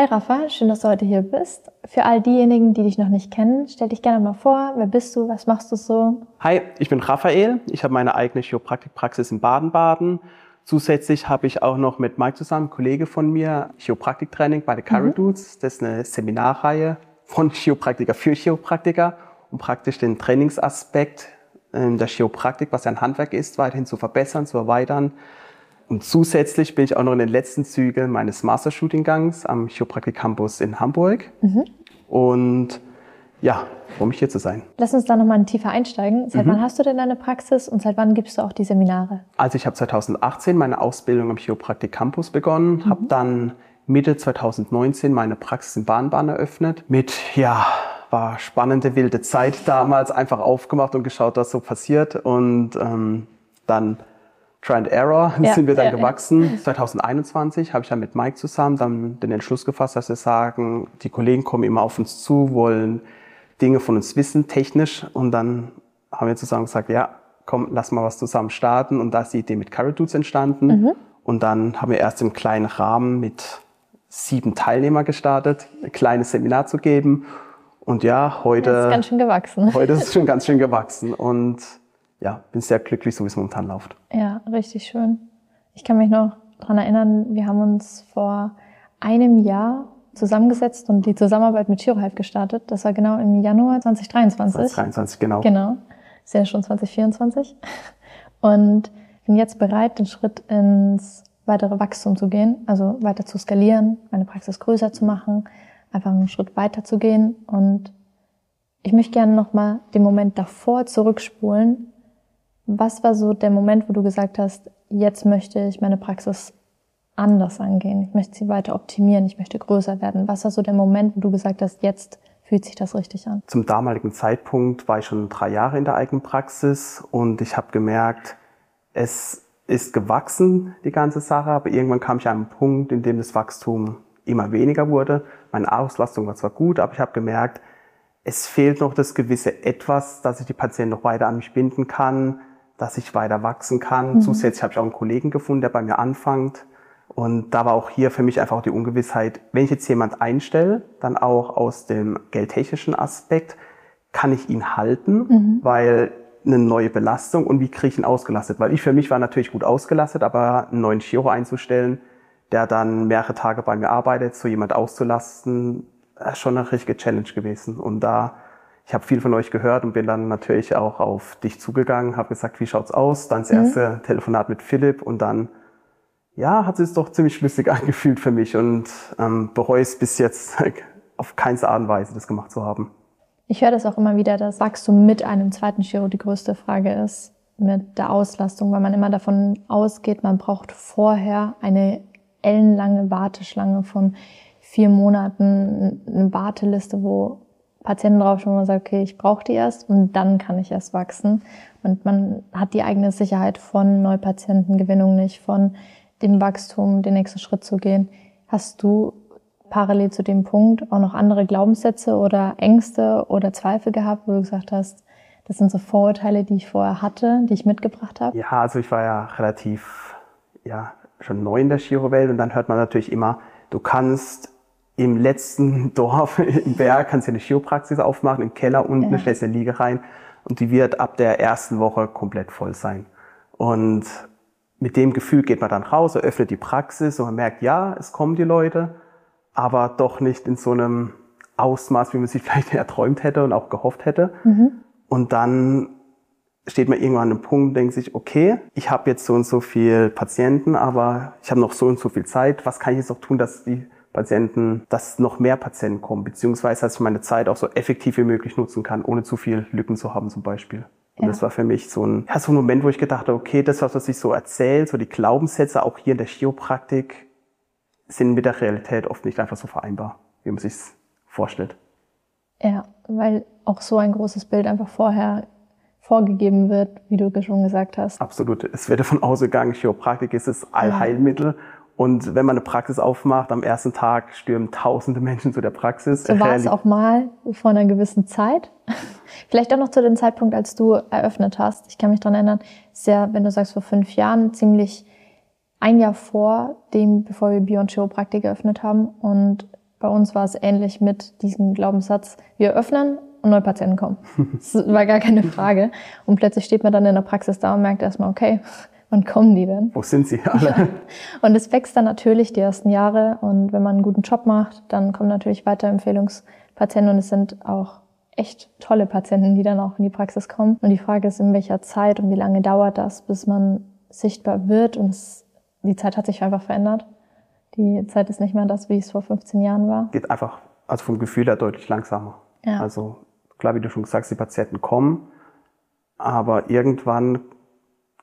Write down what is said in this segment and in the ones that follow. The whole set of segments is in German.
Hi Rafa, schön, dass du heute hier bist. Für all diejenigen, die dich noch nicht kennen, stell dich gerne mal vor. Wer bist du? Was machst du so? Hi, ich bin Raphael. Ich habe meine eigene Chiropraktikpraxis in Baden-Baden. Zusätzlich habe ich auch noch mit Mike zusammen, Kollege von mir, Chiropraktiktraining bei den Carrot Dudes. Das ist eine Seminarreihe von Chiropraktiker für Chiropraktiker, um praktisch den Trainingsaspekt ähm, der Chiropraktik, was ein Handwerk ist, weiterhin zu verbessern, zu erweitern. Und zusätzlich bin ich auch noch in den letzten Zügen meines Master-Shooting-Gangs am Chiropraktik Campus in Hamburg. Mhm. Und ja, freue mich hier zu sein. Lass uns da nochmal tiefer einsteigen. Seit mhm. wann hast du denn deine Praxis und seit wann gibst du auch die Seminare? Also ich habe 2018 meine Ausbildung am Chiropraktik Campus begonnen, mhm. habe dann Mitte 2019 meine Praxis in Bahnbahn eröffnet mit, ja, war spannende, wilde Zeit damals, einfach aufgemacht und geschaut, was so passiert und ähm, dann Try and Error ja, sind wir dann ja, gewachsen. Ja. 2021 habe ich dann mit Mike zusammen dann den Entschluss gefasst, dass wir sagen, die Kollegen kommen immer auf uns zu, wollen Dinge von uns wissen, technisch. Und dann haben wir zusammen gesagt, ja, komm, lass mal was zusammen starten. Und da ist die Idee mit Carrot Dudes entstanden. Mhm. Und dann haben wir erst im kleinen Rahmen mit sieben Teilnehmern gestartet, ein kleines Seminar zu geben. Und ja, heute. Das ist ganz schön gewachsen. Heute ist es schon ganz schön gewachsen. Und ja, bin sehr glücklich, so wie es momentan läuft. Ja, richtig schön. Ich kann mich noch daran erinnern, wir haben uns vor einem Jahr zusammengesetzt und die Zusammenarbeit mit Chirohive gestartet. Das war genau im Januar 2023. 2023, genau. Genau. Ist ja schon 2024. Und bin jetzt bereit, den Schritt ins weitere Wachstum zu gehen, also weiter zu skalieren, meine Praxis größer zu machen, einfach einen Schritt weiter zu gehen. Und ich möchte gerne nochmal den Moment davor zurückspulen, was war so der Moment, wo du gesagt hast, jetzt möchte ich meine Praxis anders angehen, ich möchte sie weiter optimieren, ich möchte größer werden? Was war so der Moment, wo du gesagt hast, jetzt fühlt sich das richtig an? Zum damaligen Zeitpunkt war ich schon drei Jahre in der eigenen Praxis und ich habe gemerkt, es ist gewachsen, die ganze Sache, aber irgendwann kam ich an einen Punkt, in dem das Wachstum immer weniger wurde. Meine Auslastung war zwar gut, aber ich habe gemerkt, es fehlt noch das gewisse Etwas, dass ich die Patienten noch weiter an mich binden kann, dass ich weiter wachsen kann. Mhm. Zusätzlich habe ich auch einen Kollegen gefunden, der bei mir anfängt. Und da war auch hier für mich einfach auch die Ungewissheit, wenn ich jetzt jemand einstelle, dann auch aus dem geldtechnischen Aspekt, kann ich ihn halten, mhm. weil eine neue Belastung und wie kriege ich ihn ausgelastet? Weil ich für mich war natürlich gut ausgelastet, aber einen neuen Chiro einzustellen, der dann mehrere Tage bei mir arbeitet, so jemand auszulasten, ist schon eine richtige Challenge gewesen. Und da ich habe viel von euch gehört und bin dann natürlich auch auf dich zugegangen, habe gesagt, wie schaut's aus? Dann das mhm. erste mhm. Telefonat mit Philipp und dann, ja, hat es doch ziemlich schlüssig angefühlt für mich und ähm, bereue es bis jetzt auf keine Art und Weise, das gemacht zu haben. Ich höre das auch immer wieder, dass Wachstum mit einem zweiten Chiro die größte Frage ist, mit der Auslastung, weil man immer davon ausgeht, man braucht vorher eine ellenlange Warteschlange von vier Monaten, eine Warteliste, wo Patienten drauf schon mal sagt, okay, ich brauche die erst und dann kann ich erst wachsen. Und man hat die eigene Sicherheit von Neupatientengewinnung nicht, von dem Wachstum, den nächsten Schritt zu gehen. Hast du parallel zu dem Punkt auch noch andere Glaubenssätze oder Ängste oder Zweifel gehabt, wo du gesagt hast, das sind so Vorurteile, die ich vorher hatte, die ich mitgebracht habe? Ja, also ich war ja relativ, ja, schon neu in der Chiro-Welt und dann hört man natürlich immer, du kannst im letzten Dorf im Berg kannst du eine Chiropraxis aufmachen, im Keller unten ja. stellst du eine Liege rein und die wird ab der ersten Woche komplett voll sein. Und mit dem Gefühl geht man dann raus, eröffnet die Praxis und man merkt, ja, es kommen die Leute, aber doch nicht in so einem Ausmaß, wie man sich vielleicht erträumt hätte und auch gehofft hätte. Mhm. Und dann steht man irgendwann an einem Punkt, denkt sich, okay, ich habe jetzt so und so viel Patienten, aber ich habe noch so und so viel Zeit. Was kann ich jetzt noch tun, dass die Patienten, dass noch mehr Patienten kommen, beziehungsweise dass ich meine Zeit auch so effektiv wie möglich nutzen kann, ohne zu viel Lücken zu haben zum Beispiel. Und ja. das war für mich so ein, ja, so ein Moment, wo ich gedacht habe, okay, das, was ich so erzählt, so die Glaubenssätze auch hier in der Chiropraktik, sind mit der Realität oft nicht einfach so vereinbar, wie man sich vorstellt. Ja, weil auch so ein großes Bild einfach vorher vorgegeben wird, wie du schon gesagt hast. Absolut. Es wird davon ausgegangen, Chiropraktik ist das Allheilmittel und wenn man eine Praxis aufmacht, am ersten Tag stürmen tausende Menschen zu der Praxis. So war es auch mal vor einer gewissen Zeit. Vielleicht auch noch zu dem Zeitpunkt, als du eröffnet hast. Ich kann mich daran erinnern, ist ja, wenn du sagst vor fünf Jahren, ziemlich ein Jahr vor dem, bevor wir Beyond Chiropraktik geöffnet haben. Und bei uns war es ähnlich mit diesem Glaubenssatz, wir öffnen und neue Patienten kommen. Das war gar keine Frage. Und plötzlich steht man dann in der Praxis da und merkt erstmal, okay, wann kommen die denn? Wo sind sie alle? Ja. Und es wächst dann natürlich die ersten Jahre und wenn man einen guten Job macht, dann kommen natürlich Weiterempfehlungspatienten und es sind auch echt tolle Patienten, die dann auch in die Praxis kommen. Und die Frage ist, in welcher Zeit und wie lange dauert das, bis man sichtbar wird und es, die Zeit hat sich einfach verändert. Die Zeit ist nicht mehr das, wie es vor 15 Jahren war. Geht einfach, also vom Gefühl her deutlich langsamer. Ja. Also klar, wie du schon sagst, die Patienten kommen, aber irgendwann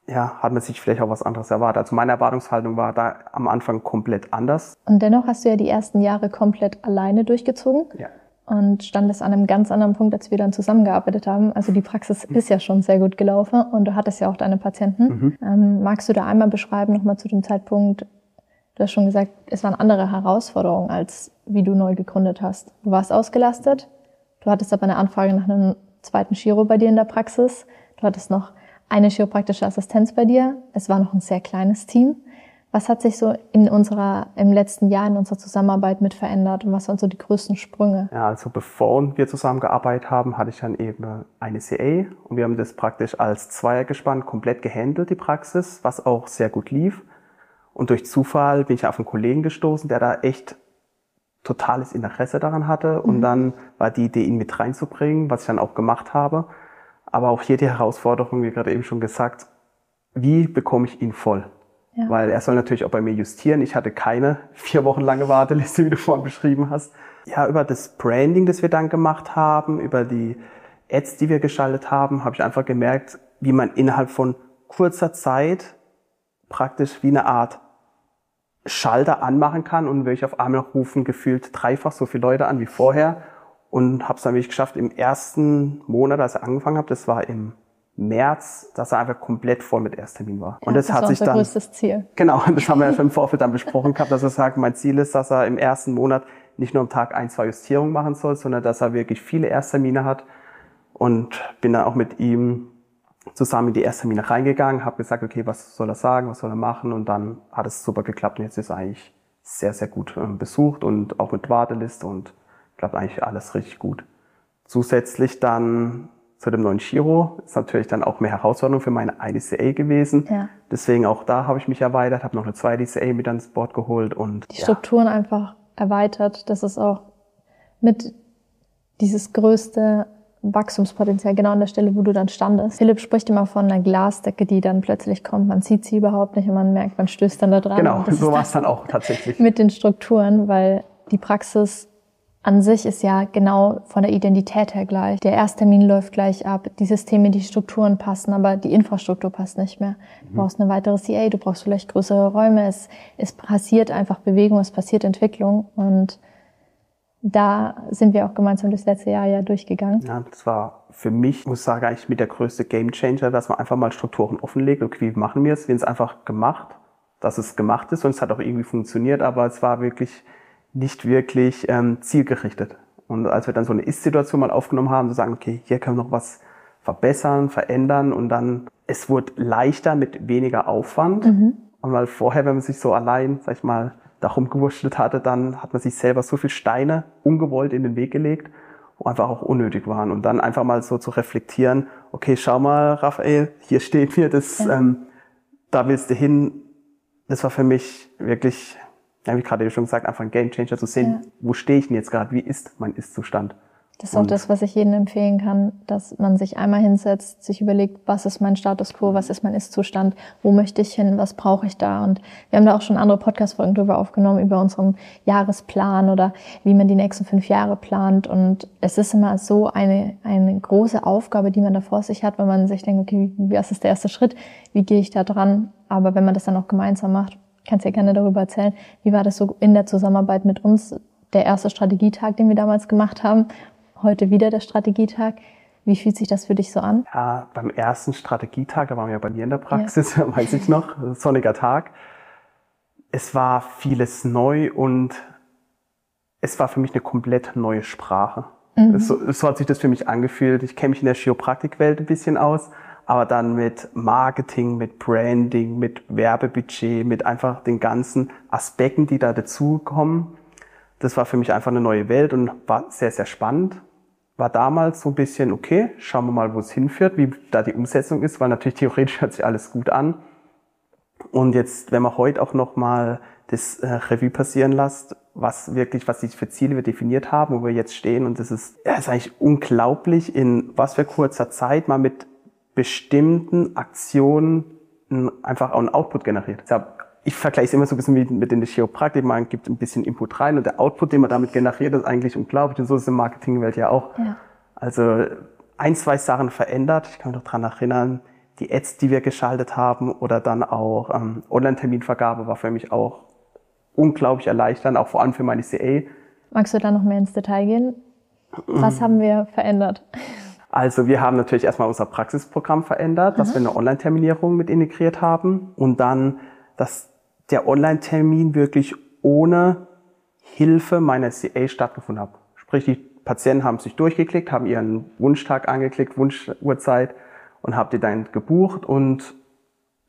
ja, hat man sich vielleicht auch was anderes erwartet. Also meine Erwartungshaltung war da am Anfang komplett anders. Und dennoch hast du ja die ersten Jahre komplett alleine durchgezogen. Ja. Und standest an einem ganz anderen Punkt, als wir dann zusammengearbeitet haben. Also die Praxis mhm. ist ja schon sehr gut gelaufen und du hattest ja auch deine Patienten. Mhm. Ähm, magst du da einmal beschreiben, nochmal zu dem Zeitpunkt, du hast schon gesagt, es waren andere Herausforderungen, als wie du neu gegründet hast. Du warst ausgelastet, du hattest aber eine Anfrage nach einem zweiten Chiro bei dir in der Praxis. Du hattest noch eine chiropraktische Assistenz bei dir. Es war noch ein sehr kleines Team. Was hat sich so in unserer, im letzten Jahr in unserer Zusammenarbeit mit verändert und was waren so die größten Sprünge? Ja, also bevor wir zusammengearbeitet haben, hatte ich dann eben eine CA und wir haben das praktisch als Zweiergespann komplett gehandelt, die Praxis, was auch sehr gut lief. Und durch Zufall bin ich auf einen Kollegen gestoßen, der da echt totales Interesse daran hatte. Und mhm. dann war die Idee, ihn mit reinzubringen, was ich dann auch gemacht habe. Aber auch hier die Herausforderung, wie gerade eben schon gesagt, wie bekomme ich ihn voll? Ja. Weil er soll natürlich auch bei mir justieren. Ich hatte keine vier Wochen lange Warteliste, wie du vorhin beschrieben hast. Ja, über das Branding, das wir dann gemacht haben, über die Ads, die wir geschaltet haben, habe ich einfach gemerkt, wie man innerhalb von kurzer Zeit praktisch wie eine Art Schalter anmachen kann und wirklich auf einmal rufen gefühlt dreifach so viele Leute an wie vorher und habe es dann wirklich geschafft im ersten Monat, als ich angefangen habe, das war im März, dass er einfach komplett voll mit Ersttermin war. Ja, und das, das hat sich dann größtes Ziel. Genau, das haben wir ja im Vorfeld dann besprochen gehabt, dass er sagt, mein Ziel ist, dass er im ersten Monat nicht nur am Tag ein, zwei Justierungen machen soll, sondern dass er wirklich viele Ersttermine hat und bin dann auch mit ihm zusammen in die Ersttermine reingegangen, habe gesagt, okay, was soll er sagen, was soll er machen und dann hat es super geklappt und jetzt ist er eigentlich sehr, sehr gut ähm, besucht und auch mit Warteliste und klappt eigentlich alles richtig gut. Zusätzlich dann zu dem neuen Giro ist natürlich dann auch mehr Herausforderung für meine IDCA gewesen. Ja. Deswegen auch da habe ich mich erweitert, habe noch eine zweite IDCA mit ans Board geholt und die Strukturen ja. einfach erweitert. Das ist auch mit dieses größte Wachstumspotenzial genau an der Stelle, wo du dann standest. Philipp spricht immer von einer Glasdecke, die dann plötzlich kommt. Man sieht sie überhaupt nicht und man merkt, man stößt dann da dran. Genau, so war es dann auch tatsächlich. Mit den Strukturen, weil die Praxis an sich ist ja genau von der Identität her gleich. Der Ersttermin läuft gleich ab, die Systeme, die Strukturen passen, aber die Infrastruktur passt nicht mehr. Du mhm. brauchst eine weitere CA, du brauchst vielleicht größere Räume, es, es passiert einfach Bewegung, es passiert Entwicklung und da sind wir auch gemeinsam das letzte Jahr ja durchgegangen. Ja, das war für mich, muss ich sagen, eigentlich mit der größte Gamechanger, dass man einfach mal Strukturen offenlegt. Okay, wie machen wir es? Wir haben es einfach gemacht, dass es gemacht ist und es hat auch irgendwie funktioniert, aber es war wirklich nicht wirklich ähm, zielgerichtet. Und als wir dann so eine Ist-Situation mal aufgenommen haben, zu sagen, okay, hier können wir noch was verbessern, verändern und dann, es wurde leichter mit weniger Aufwand. Mhm. Und weil vorher, wenn man sich so allein, sag ich mal, darum gewurschtelt hatte, dann hat man sich selber so viel Steine ungewollt in den Weg gelegt, wo einfach auch unnötig waren. Und dann einfach mal so zu reflektieren, okay, schau mal, Raphael, hier steht mir das, ja. ähm, da willst du hin. Das war für mich wirklich ja, wie gerade schon gesagt, einfach ein Game Changer zu sehen, ja. wo stehe ich denn jetzt gerade, wie ist mein Ist-Zustand. Das ist auch das, was ich jedem empfehlen kann, dass man sich einmal hinsetzt, sich überlegt, was ist mein Status quo, was ist mein Ist-Zustand, wo möchte ich hin, was brauche ich da. Und wir haben da auch schon andere Podcast-Folgen drüber aufgenommen, über unseren Jahresplan oder wie man die nächsten fünf Jahre plant. Und es ist immer so eine, eine große Aufgabe, die man da vor sich hat, wenn man sich denkt, okay, was ist der erste Schritt, wie gehe ich da dran? Aber wenn man das dann auch gemeinsam macht, kannst ja gerne darüber erzählen. Wie war das so in der Zusammenarbeit mit uns? Der erste Strategietag, den wir damals gemacht haben, heute wieder der Strategietag. Wie fühlt sich das für dich so an? Ja, beim ersten Strategietag, da waren wir bei dir in der Praxis, ja. weiß ich noch, sonniger Tag. Es war vieles neu und es war für mich eine komplett neue Sprache. Mhm. So, so hat sich das für mich angefühlt. Ich kenne mich in der Chiropraktиkwelt ein bisschen aus aber dann mit Marketing, mit Branding, mit Werbebudget, mit einfach den ganzen Aspekten, die da dazukommen, Das war für mich einfach eine neue Welt und war sehr, sehr spannend. War damals so ein bisschen, okay, schauen wir mal, wo es hinführt, wie da die Umsetzung ist, weil natürlich theoretisch hört sich alles gut an. Und jetzt, wenn man heute auch nochmal das äh, Revue passieren lässt, was wirklich, was sich für Ziele wir definiert haben, wo wir jetzt stehen. Und das ist, ja, ist eigentlich unglaublich, in was für kurzer Zeit man mit bestimmten Aktionen einfach auch einen Output generiert. Ich vergleiche es immer so ein bisschen mit, mit in der Chiropraktik. Man gibt ein bisschen Input rein und der Output, den man damit generiert, ist eigentlich unglaublich. Und so ist es in der Marketingwelt ja auch. Ja. Also ein, zwei Sachen verändert. Ich kann mich noch dran erinnern, die Ads, die wir geschaltet haben oder dann auch ähm, Online-Terminvergabe war für mich auch unglaublich erleichternd, auch vor allem für meine CA. Magst du da noch mehr ins Detail gehen? Was haben wir verändert? Also wir haben natürlich erstmal unser Praxisprogramm verändert, dass mhm. wir eine Online-Terminierung mit integriert haben und dann, dass der Online-Termin wirklich ohne Hilfe meiner CA stattgefunden hat. Sprich, die Patienten haben sich durchgeklickt, haben ihren Wunschtag angeklickt, Wunschuhrzeit und haben die dann gebucht und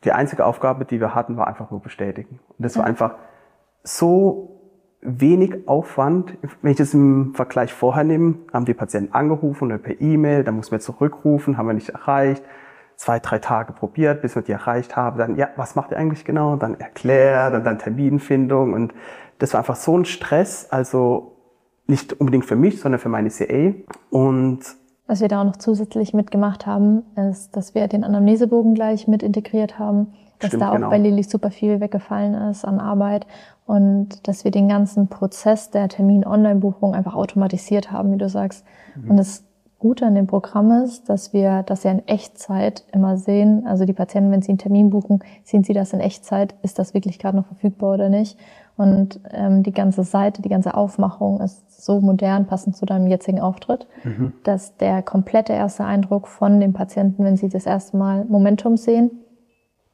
die einzige Aufgabe, die wir hatten, war einfach nur bestätigen. Und das war einfach so wenig Aufwand. Wenn ich das im Vergleich vorher nehme, haben die Patienten angerufen oder per E-Mail, dann muss man zurückrufen, haben wir nicht erreicht. Zwei, drei Tage probiert, bis wir die erreicht haben. Dann, ja, was macht ihr eigentlich genau? Dann erklärt und dann Terminfindung. Und das war einfach so ein Stress. Also nicht unbedingt für mich, sondern für meine CA. Und was wir da auch noch zusätzlich mitgemacht haben, ist, dass wir den Anamnesebogen gleich mit integriert haben, dass Stimmt, da auch genau. bei Lilly super viel weggefallen ist an Arbeit und dass wir den ganzen Prozess der Termin-Online-Buchung einfach automatisiert haben, wie du sagst. Mhm. Und das Gute an dem Programm ist, dass wir das ja in Echtzeit immer sehen. Also die Patienten, wenn sie einen Termin buchen, sehen sie das in Echtzeit. Ist das wirklich gerade noch verfügbar oder nicht? Und ähm, die ganze Seite, die ganze Aufmachung ist so modern, passend zu deinem jetzigen Auftritt, mhm. dass der komplette erste Eindruck von dem Patienten, wenn sie das erste Mal Momentum sehen,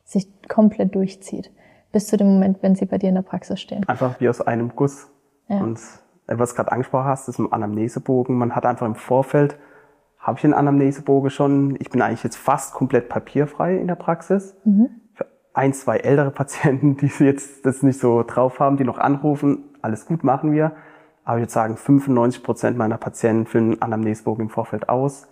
sich komplett durchzieht bis zu dem Moment, wenn sie bei dir in der Praxis stehen. Einfach wie aus einem Guss. Ja. Und äh, was du gerade angesprochen hast, ist ein Anamnesebogen. Man hat einfach im Vorfeld, habe ich einen Anamnesebogen schon, ich bin eigentlich jetzt fast komplett papierfrei in der Praxis. Mhm. Für ein, zwei ältere Patienten, die jetzt das nicht so drauf haben, die noch anrufen, alles gut machen wir. Aber ich würde sagen, 95 Prozent meiner Patienten füllen Anamnesebogen im Vorfeld aus.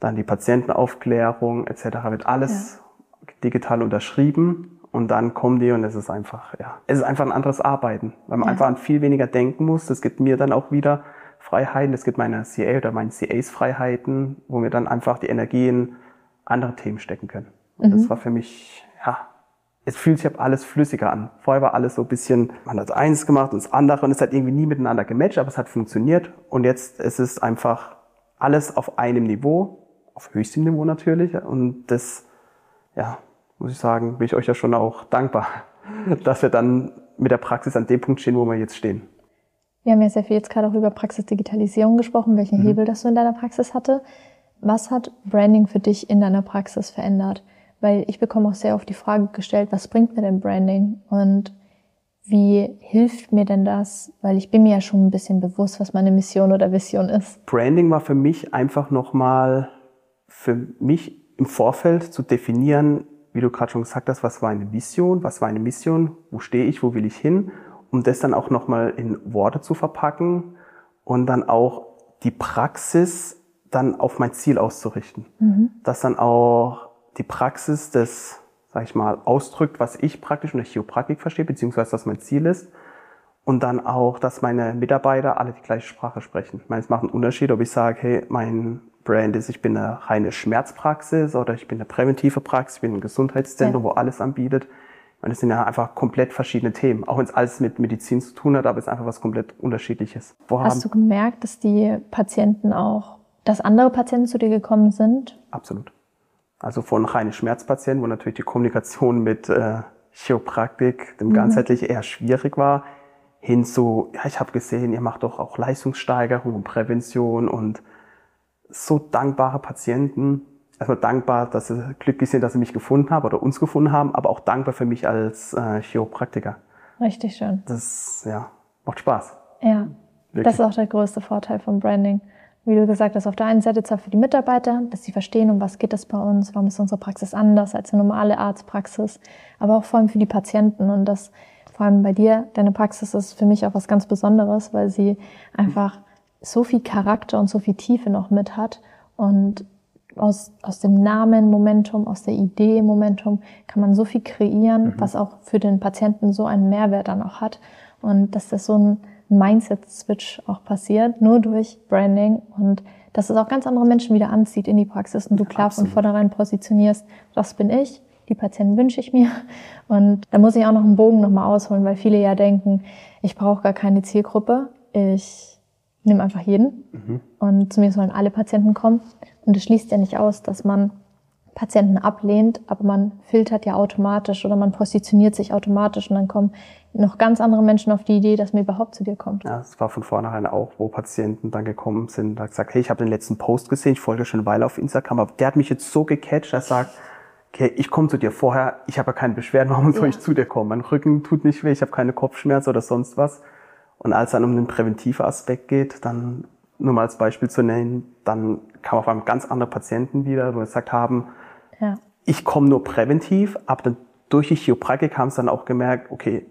Dann die Patientenaufklärung etc. wird alles ja. digital unterschrieben. Und dann kommen die und es ist einfach, ja, es ist einfach ein anderes Arbeiten, weil man ja. einfach an viel weniger denken muss. Das gibt mir dann auch wieder Freiheiten, das gibt meiner CA oder meinen CAs Freiheiten, wo wir dann einfach die Energie in andere Themen stecken können. Und mhm. das war für mich, ja, es fühlt sich alles flüssiger an. Vorher war alles so ein bisschen, man hat eins gemacht und das andere und es hat irgendwie nie miteinander gematcht, aber es hat funktioniert. Und jetzt ist es einfach alles auf einem Niveau, auf höchstem Niveau natürlich. Und das, ja, muss ich sagen, bin ich euch ja schon auch dankbar, dass wir dann mit der Praxis an dem Punkt stehen, wo wir jetzt stehen. Wir haben ja sehr viel jetzt gerade auch über Praxisdigitalisierung gesprochen, welchen mhm. Hebel das du in deiner Praxis hatte. Was hat Branding für dich in deiner Praxis verändert? Weil ich bekomme auch sehr oft die Frage gestellt, was bringt mir denn Branding? Und wie hilft mir denn das? Weil ich bin mir ja schon ein bisschen bewusst, was meine Mission oder Vision ist. Branding war für mich einfach nochmal für mich im Vorfeld zu definieren, wie du gerade schon gesagt hast, was war eine Vision, was war eine Mission, wo stehe ich, wo will ich hin, um das dann auch nochmal in Worte zu verpacken und dann auch die Praxis dann auf mein Ziel auszurichten. Mhm. Dass dann auch die Praxis das, sag ich mal, ausdrückt, was ich praktisch unter Chiropraktik verstehe, beziehungsweise was mein Ziel ist. Und dann auch, dass meine Mitarbeiter alle die gleiche Sprache sprechen. Ich meine, es macht einen Unterschied, ob ich sage, hey, mein Brand ist, ich bin eine reine Schmerzpraxis oder ich bin eine präventive Praxis, ich bin ein Gesundheitszentrum, ja. wo alles anbietet. Und das sind ja einfach komplett verschiedene Themen, auch wenn es alles mit Medizin zu tun hat, aber es ist einfach was komplett Unterschiedliches. Wo Hast du gemerkt, dass die Patienten auch, dass andere Patienten zu dir gekommen sind? Absolut. Also von reinen Schmerzpatienten, wo natürlich die Kommunikation mit äh, Chiropraktik, dem mhm. ganzheitlich eher schwierig war, hin zu, ja, ich habe gesehen, ihr macht doch auch Leistungssteigerung und Prävention und so dankbare Patienten. Erstmal dankbar, dass sie glücklich sind, dass sie mich gefunden haben oder uns gefunden haben, aber auch dankbar für mich als äh, Chiropraktiker. Richtig schön. Das ja, macht Spaß. Ja, Wirklich. das ist auch der größte Vorteil von Branding. Wie du gesagt hast, auf der einen Seite zwar für die Mitarbeiter, dass sie verstehen, um was geht es bei uns, warum ist unsere Praxis anders als eine normale Arztpraxis, aber auch vor allem für die Patienten und dass vor allem bei dir, deine Praxis ist für mich auch was ganz Besonderes, weil sie einfach so viel Charakter und so viel Tiefe noch mit hat. Und aus, aus dem Namen Momentum, aus der Idee Momentum kann man so viel kreieren, mhm. was auch für den Patienten so einen Mehrwert dann auch hat. Und dass das so ein Mindset-Switch auch passiert, nur durch Branding und dass es auch ganz andere Menschen wieder anzieht in die Praxis und du klar von vornherein positionierst, das bin ich, die Patienten wünsche ich mir. Und da muss ich auch noch einen Bogen nochmal ausholen, weil viele ja denken, ich brauche gar keine Zielgruppe, ich nehme einfach jeden mhm. und zu mir sollen alle Patienten kommen. Und es schließt ja nicht aus, dass man Patienten ablehnt, aber man filtert ja automatisch oder man positioniert sich automatisch und dann kommen noch ganz andere Menschen auf die Idee, dass man überhaupt zu dir kommt. Ja, es war von vornherein auch, wo Patienten dann gekommen sind, da gesagt, hey, ich habe den letzten Post gesehen, ich folge schon eine Weile auf Instagram, aber der hat mich jetzt so gecatcht, er sagt, okay, ich komme zu dir vorher, ich habe ja keine Beschwerden, warum soll ja. ich zu dir kommen? Mein Rücken tut nicht weh, ich habe keine Kopfschmerzen oder sonst was. Und als es dann um den präventiven Aspekt geht, dann nur mal als Beispiel zu nennen, dann kam auf einmal ganz andere Patienten wieder, wo wir gesagt haben, ja. ich komme nur präventiv, aber dann durch die Chiropraktik haben sie dann auch gemerkt, okay,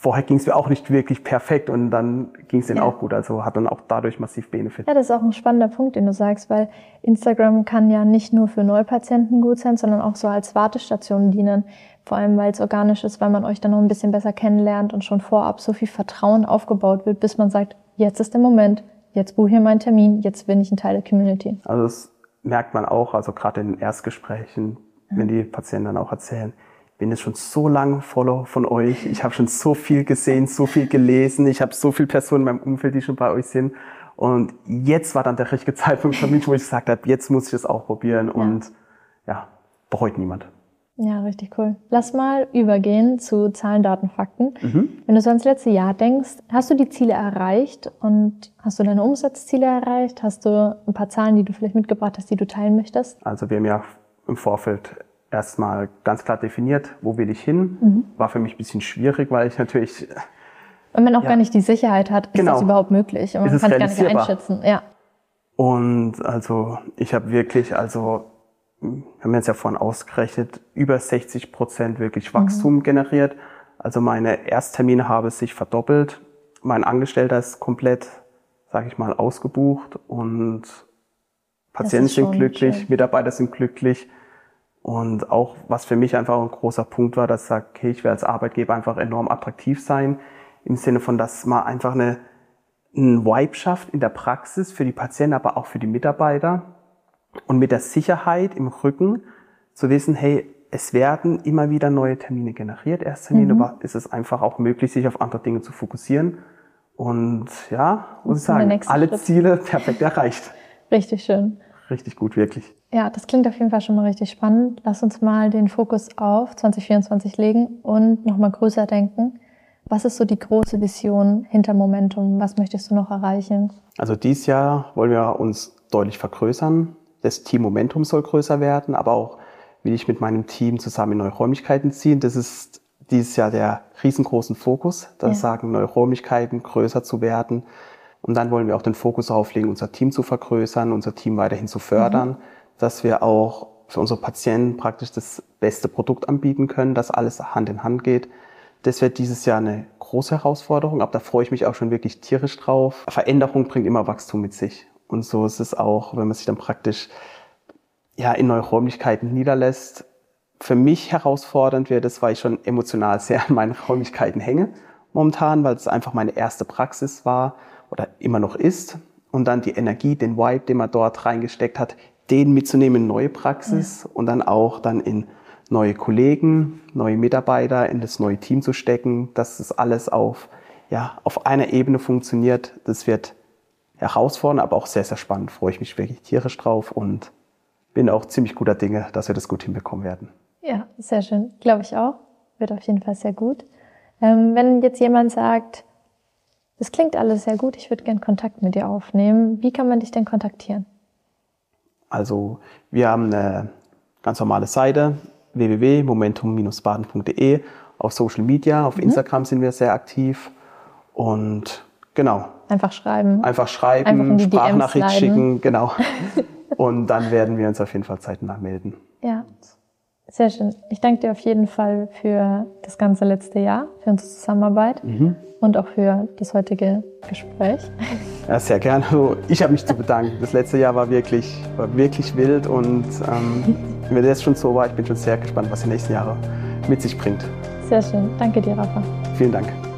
vorher ging es mir auch nicht wirklich perfekt und dann ging es denen ja. auch gut. Also hat dann auch dadurch massiv Benefit. Ja, das ist auch ein spannender Punkt, den du sagst, weil Instagram kann ja nicht nur für Neupatienten gut sein, sondern auch so als Wartestation dienen. Vor allem, weil es organisch ist, weil man euch dann noch ein bisschen besser kennenlernt und schon vorab so viel Vertrauen aufgebaut wird, bis man sagt, jetzt ist der Moment, jetzt buche ich meinen Termin, jetzt bin ich ein Teil der Community. Also das merkt man auch, also gerade in den Erstgesprächen, mhm. wenn die Patienten dann auch erzählen, bin jetzt schon so lange Follower von euch. Ich habe schon so viel gesehen, so viel gelesen. Ich habe so viele Personen in meinem Umfeld, die schon bei euch sind. Und jetzt war dann der richtige Zeitpunkt für mich, wo ich gesagt habe, jetzt muss ich es auch probieren. Ja. Und ja, bereut niemand. Ja, richtig cool. Lass mal übergehen zu Zahlen, Daten, Fakten. Mhm. Wenn du so ans letzte Jahr denkst, hast du die Ziele erreicht und hast du deine Umsatzziele erreicht? Hast du ein paar Zahlen, die du vielleicht mitgebracht hast, die du teilen möchtest? Also wir haben ja im Vorfeld erstmal ganz klar definiert, wo will ich hin. Mhm. War für mich ein bisschen schwierig, weil ich natürlich. Und man auch ja, gar nicht die Sicherheit hat, ist genau. das überhaupt möglich? Und man kann es gar nicht einschätzen. Ja. Und also ich habe wirklich, also wir haben jetzt ja vorhin ausgerechnet, über 60 Prozent wirklich Wachstum mhm. generiert. Also meine Ersttermine haben sich verdoppelt. Mein Angestellter ist komplett, sage ich mal, ausgebucht und Patienten sind glücklich, schön. Mitarbeiter sind glücklich. Und auch, was für mich einfach ein großer Punkt war, dass ich sage, okay, ich will als Arbeitgeber einfach enorm attraktiv sein, im Sinne von, dass man einfach eine, einen Vibe schafft in der Praxis für die Patienten, aber auch für die Mitarbeiter. Und mit der Sicherheit im Rücken zu wissen, hey, es werden immer wieder neue Termine generiert, Ersttermine, mhm. aber ist es einfach auch möglich, sich auf andere Dinge zu fokussieren. Und ja, muss ich sagen, alle Schritt. Ziele perfekt erreicht. Richtig schön. Richtig gut, wirklich. Ja, das klingt auf jeden Fall schon mal richtig spannend. Lass uns mal den Fokus auf 2024 legen und nochmal größer denken. Was ist so die große Vision hinter Momentum? Was möchtest du noch erreichen? Also dieses Jahr wollen wir uns deutlich vergrößern. Das Team Momentum soll größer werden, aber auch will ich mit meinem Team zusammen in neue Räumlichkeiten ziehen. Das ist dieses Jahr der riesengroßen Fokus, da ja. sagen neue Räumlichkeiten größer zu werden. Und dann wollen wir auch den Fokus auflegen, unser Team zu vergrößern, unser Team weiterhin zu fördern. Mhm dass wir auch für unsere Patienten praktisch das beste Produkt anbieten können, dass alles Hand in Hand geht. Das wird dieses Jahr eine große Herausforderung, aber da freue ich mich auch schon wirklich tierisch drauf. Veränderung bringt immer Wachstum mit sich. Und so ist es auch, wenn man sich dann praktisch ja, in neue Räumlichkeiten niederlässt. Für mich herausfordernd wird es, weil ich schon emotional sehr an meinen Räumlichkeiten hänge momentan, weil es einfach meine erste Praxis war oder immer noch ist. Und dann die Energie, den Vibe, den man dort reingesteckt hat, den mitzunehmen in neue Praxis ja. und dann auch dann in neue Kollegen, neue Mitarbeiter, in das neue Team zu stecken, dass das alles auf, ja, auf einer Ebene funktioniert. Das wird herausfordernd, aber auch sehr, sehr spannend. Freue ich mich wirklich tierisch drauf und bin auch ziemlich guter Dinge, dass wir das gut hinbekommen werden. Ja, sehr schön. Glaube ich auch. Wird auf jeden Fall sehr gut. Ähm, wenn jetzt jemand sagt, das klingt alles sehr gut, ich würde gern Kontakt mit dir aufnehmen, wie kann man dich denn kontaktieren? Also wir haben eine ganz normale Seite www.momentum-baden.de auf Social Media, auf mhm. Instagram sind wir sehr aktiv und genau. Einfach schreiben. Einfach schreiben, Einfach Sprachnachricht schicken, genau. und dann werden wir uns auf jeden Fall zeitnah melden. Ja. Sehr schön. Ich danke dir auf jeden Fall für das ganze letzte Jahr, für unsere Zusammenarbeit mhm. und auch für das heutige Gespräch. Ja, sehr gerne. Ich habe mich zu bedanken. Das letzte Jahr war wirklich, war wirklich wild und ähm, wenn das schon so war, ich bin schon sehr gespannt, was die nächsten Jahre mit sich bringt. Sehr schön. Danke dir, Rafa. Vielen Dank.